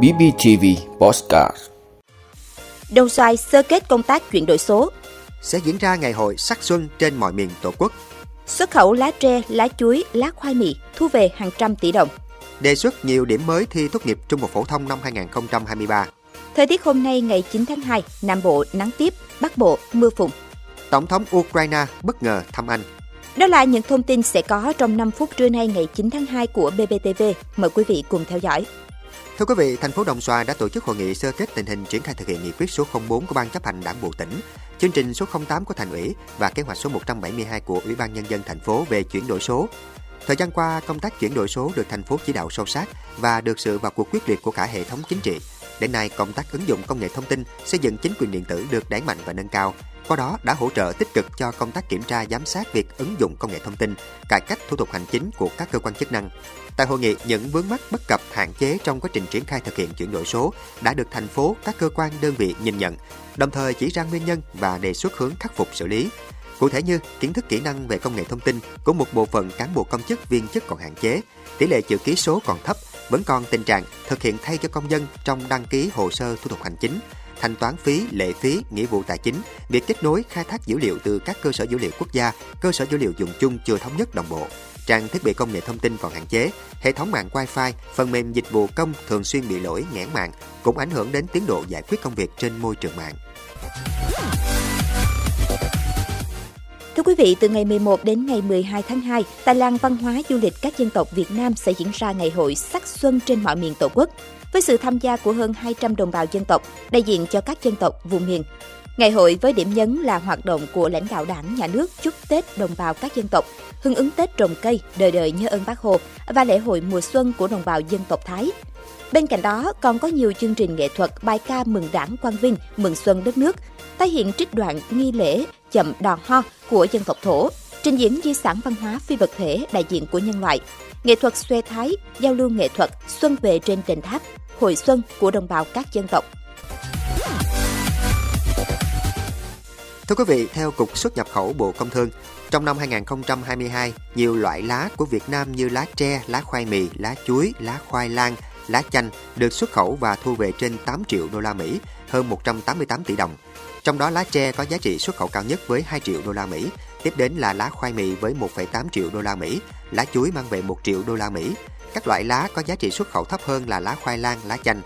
BBTV Postcard Đồng xoài sơ kết công tác chuyển đổi số, sẽ diễn ra ngày hội sắc xuân trên mọi miền Tổ quốc, xuất khẩu lá tre, lá chuối, lá khoai mì thu về hàng trăm tỷ đồng. đề xuất nhiều điểm mới thi tốt nghiệp trung học phổ thông năm 2023. Thời tiết hôm nay ngày 9 tháng 2, Nam Bộ nắng tiếp, Bắc Bộ mưa phùn. Tổng thống Ukraine bất ngờ thăm Anh. Đó là những thông tin sẽ có trong 5 phút trưa nay ngày 9 tháng 2 của BBTV. Mời quý vị cùng theo dõi. Thưa quý vị, thành phố Đồng Xoài đã tổ chức hội nghị sơ kết tình hình triển khai thực hiện nghị quyết số 04 của Ban chấp hành Đảng bộ tỉnh, chương trình số 08 của thành ủy và kế hoạch số 172 của Ủy ban nhân dân thành phố về chuyển đổi số. Thời gian qua, công tác chuyển đổi số được thành phố chỉ đạo sâu sát và được sự vào cuộc quyết liệt của cả hệ thống chính trị. Đến nay, công tác ứng dụng công nghệ thông tin, xây dựng chính quyền điện tử được đẩy mạnh và nâng cao. Qua đó đã hỗ trợ tích cực cho công tác kiểm tra giám sát việc ứng dụng công nghệ thông tin, cải cách thủ tục hành chính của các cơ quan chức năng. Tại hội nghị, những vướng mắc bất cập hạn chế trong quá trình triển khai thực hiện chuyển đổi số đã được thành phố, các cơ quan đơn vị nhìn nhận, đồng thời chỉ ra nguyên nhân và đề xuất hướng khắc phục xử lý. Cụ thể như kiến thức kỹ năng về công nghệ thông tin của một bộ phận cán bộ công chức viên chức còn hạn chế, tỷ lệ chữ ký số còn thấp, vẫn còn tình trạng thực hiện thay cho công dân trong đăng ký hồ sơ thủ tục hành chính, thanh toán phí, lệ phí, nghĩa vụ tài chính, việc kết nối khai thác dữ liệu từ các cơ sở dữ liệu quốc gia, cơ sở dữ liệu dùng chung chưa thống nhất đồng bộ. Trang thiết bị công nghệ thông tin còn hạn chế, hệ thống mạng Wi-Fi, phần mềm dịch vụ công thường xuyên bị lỗi nghẽn mạng, cũng ảnh hưởng đến tiến độ giải quyết công việc trên môi trường mạng. Thưa quý vị, từ ngày 11 đến ngày 12 tháng 2, tại làng văn hóa du lịch các dân tộc Việt Nam sẽ diễn ra ngày hội sắc xuân trên mọi miền Tổ quốc với sự tham gia của hơn 200 đồng bào dân tộc đại diện cho các dân tộc vùng miền. Ngày hội với điểm nhấn là hoạt động của lãnh đạo đảng, nhà nước chúc Tết đồng bào các dân tộc, hưởng ứng Tết trồng cây, đời đời nhớ ơn Bác Hồ và lễ hội mùa xuân của đồng bào dân tộc Thái. Bên cạnh đó, còn có nhiều chương trình nghệ thuật bài ca mừng đảng quang vinh, mừng xuân đất nước, tái hiện trích đoạn nghi lễ chậm đòn ho của dân tộc thổ, trình diễn di sản văn hóa phi vật thể đại diện của nhân loại, nghệ thuật xuê thái, giao lưu nghệ thuật xuân về trên đền tháp, hội xuân của đồng bào các dân tộc. Thưa quý vị, theo Cục xuất nhập khẩu Bộ Công Thương, trong năm 2022, nhiều loại lá của Việt Nam như lá tre, lá khoai mì, lá chuối, lá khoai lang, lá chanh được xuất khẩu và thu về trên 8 triệu đô la Mỹ, hơn 188 tỷ đồng. Trong đó lá tre có giá trị xuất khẩu cao nhất với 2 triệu đô la Mỹ, tiếp đến là lá khoai mì với 1,8 triệu đô la Mỹ, lá chuối mang về 1 triệu đô la Mỹ. Các loại lá có giá trị xuất khẩu thấp hơn là lá khoai lang, lá chanh.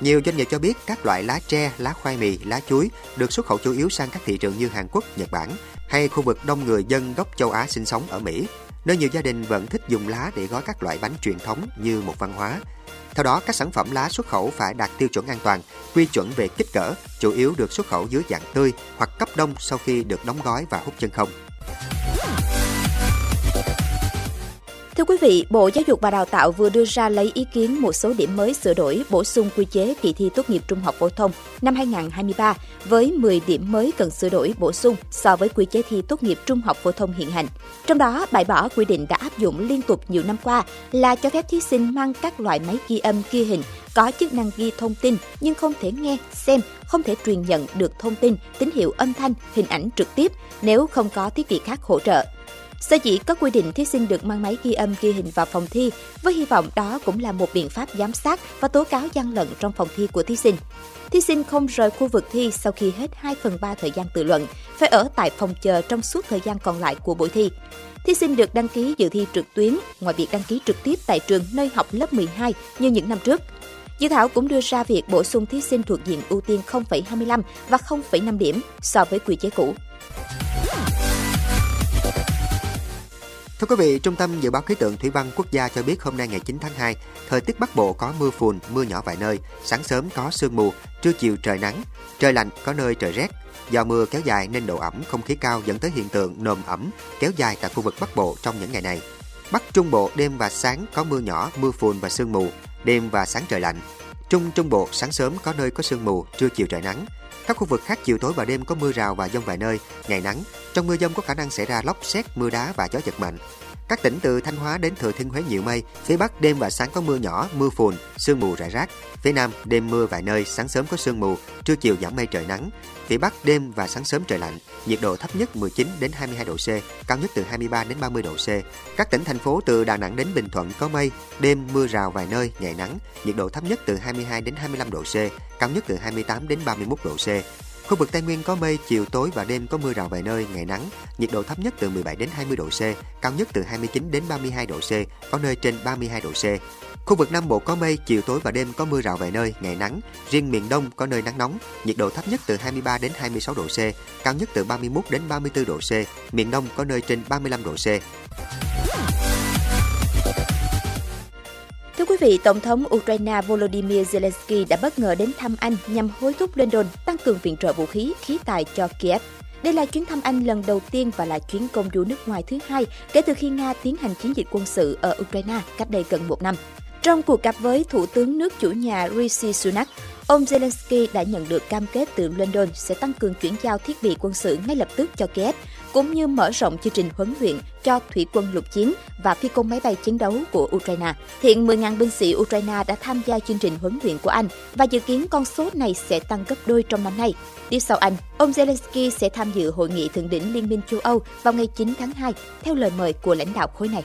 Nhiều doanh nghiệp cho biết các loại lá tre, lá khoai mì, lá chuối được xuất khẩu chủ yếu sang các thị trường như Hàn Quốc, Nhật Bản hay khu vực đông người dân gốc châu Á sinh sống ở Mỹ, nơi nhiều gia đình vẫn thích dùng lá để gói các loại bánh truyền thống như một văn hóa. Theo đó, các sản phẩm lá xuất khẩu phải đạt tiêu chuẩn an toàn, quy chuẩn về kích cỡ, chủ yếu được xuất khẩu dưới dạng tươi hoặc cấp đông sau khi được đóng gói và hút chân không. Thưa quý vị, Bộ Giáo dục và Đào tạo vừa đưa ra lấy ý kiến một số điểm mới sửa đổi, bổ sung quy chế kỳ thi tốt nghiệp trung học phổ thông năm 2023 với 10 điểm mới cần sửa đổi bổ sung so với quy chế thi tốt nghiệp trung học phổ thông hiện hành. Trong đó, bãi bỏ quy định đã áp dụng liên tục nhiều năm qua là cho phép thí sinh mang các loại máy ghi âm ghi hình có chức năng ghi thông tin nhưng không thể nghe, xem, không thể truyền nhận được thông tin, tín hiệu âm thanh, hình ảnh trực tiếp nếu không có thiết bị khác hỗ trợ. Sở dĩ có quy định thí sinh được mang máy ghi âm ghi hình vào phòng thi, với hy vọng đó cũng là một biện pháp giám sát và tố cáo gian lận trong phòng thi của thí sinh. Thí sinh không rời khu vực thi sau khi hết 2 phần 3 thời gian tự luận, phải ở tại phòng chờ trong suốt thời gian còn lại của buổi thi. Thí sinh được đăng ký dự thi trực tuyến ngoài việc đăng ký trực tiếp tại trường nơi học lớp 12 như những năm trước. Dự thảo cũng đưa ra việc bổ sung thí sinh thuộc diện ưu tiên 0,25 và 0,5 điểm so với quy chế cũ. Thưa quý vị, Trung tâm Dự báo Khí tượng Thủy văn Quốc gia cho biết hôm nay ngày 9 tháng 2, thời tiết Bắc Bộ có mưa phùn, mưa nhỏ vài nơi, sáng sớm có sương mù, trưa chiều trời nắng, trời lạnh, có nơi trời rét. Do mưa kéo dài nên độ ẩm không khí cao dẫn tới hiện tượng nồm ẩm kéo dài tại khu vực Bắc Bộ trong những ngày này. Bắc Trung Bộ đêm và sáng có mưa nhỏ, mưa phùn và sương mù, đêm và sáng trời lạnh. Trung Trung Bộ sáng sớm có nơi có sương mù, trưa chiều trời nắng. Các khu vực khác chiều tối và đêm có mưa rào và dông vài nơi, ngày nắng. Trong mưa dông có khả năng xảy ra lốc xét, mưa đá và gió giật mạnh. Các tỉnh từ Thanh Hóa đến Thừa Thiên Huế nhiều mây, phía Bắc đêm và sáng có mưa nhỏ, mưa phùn, sương mù rải rác. Phía Nam đêm mưa vài nơi, sáng sớm có sương mù, trưa chiều giảm mây trời nắng. Phía Bắc đêm và sáng sớm trời lạnh, nhiệt độ thấp nhất 19 đến 22 độ C, cao nhất từ 23 đến 30 độ C. Các tỉnh thành phố từ Đà Nẵng đến Bình Thuận có mây, đêm mưa rào vài nơi, ngày nắng, nhiệt độ thấp nhất từ 22 đến 25 độ C, cao nhất từ 28 đến 31 độ C. Khu vực Tây Nguyên có mây, chiều tối và đêm có mưa rào vài nơi, ngày nắng, nhiệt độ thấp nhất từ 17 đến 20 độ C, cao nhất từ 29 đến 32 độ C, có nơi trên 32 độ C. Khu vực Nam Bộ có mây, chiều tối và đêm có mưa rào vài nơi, ngày nắng. Riêng miền Đông có nơi nắng nóng, nhiệt độ thấp nhất từ 23 đến 26 độ C, cao nhất từ 31 đến 34 độ C. Miền Đông có nơi trên 35 độ C. vị, Tổng thống Ukraine Volodymyr Zelensky đã bất ngờ đến thăm Anh nhằm hối thúc London tăng cường viện trợ vũ khí, khí tài cho Kiev. Đây là chuyến thăm Anh lần đầu tiên và là chuyến công du nước ngoài thứ hai kể từ khi Nga tiến hành chiến dịch quân sự ở Ukraine cách đây gần một năm. Trong cuộc gặp với Thủ tướng nước chủ nhà Rishi Sunak, ông Zelensky đã nhận được cam kết từ London sẽ tăng cường chuyển giao thiết bị quân sự ngay lập tức cho Kiev, cũng như mở rộng chương trình huấn luyện cho thủy quân lục chiến và phi công máy bay chiến đấu của Ukraine. Hiện 10.000 binh sĩ Ukraine đã tham gia chương trình huấn luyện của Anh và dự kiến con số này sẽ tăng gấp đôi trong năm nay. Tiếp sau Anh, ông Zelensky sẽ tham dự hội nghị thượng đỉnh Liên minh châu Âu vào ngày 9 tháng 2 theo lời mời của lãnh đạo khối này.